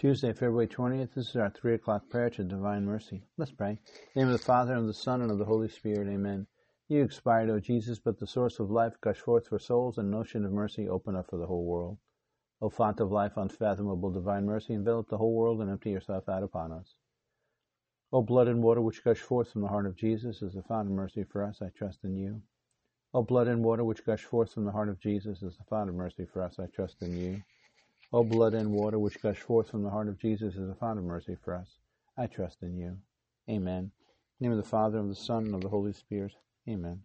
Tuesday, February 20th. This is our 3 o'clock prayer to Divine Mercy. Let's pray. In the name of the Father, and of the Son, and of the Holy Spirit. Amen. You expired, O Jesus, but the source of life gush forth for souls, and an ocean of mercy open up for the whole world. O font of life, unfathomable divine mercy, envelop the whole world and empty yourself out upon us. O blood and water which gush forth from the heart of Jesus is the fount of mercy for us, I trust in you. O blood and water which gush forth from the heart of Jesus is the fount of mercy for us, I trust in you. O blood and water which gush forth from the heart of Jesus as a fount of mercy for us, I trust in you. Amen. In the name of the Father, and of the Son, and of the Holy Spirit. Amen.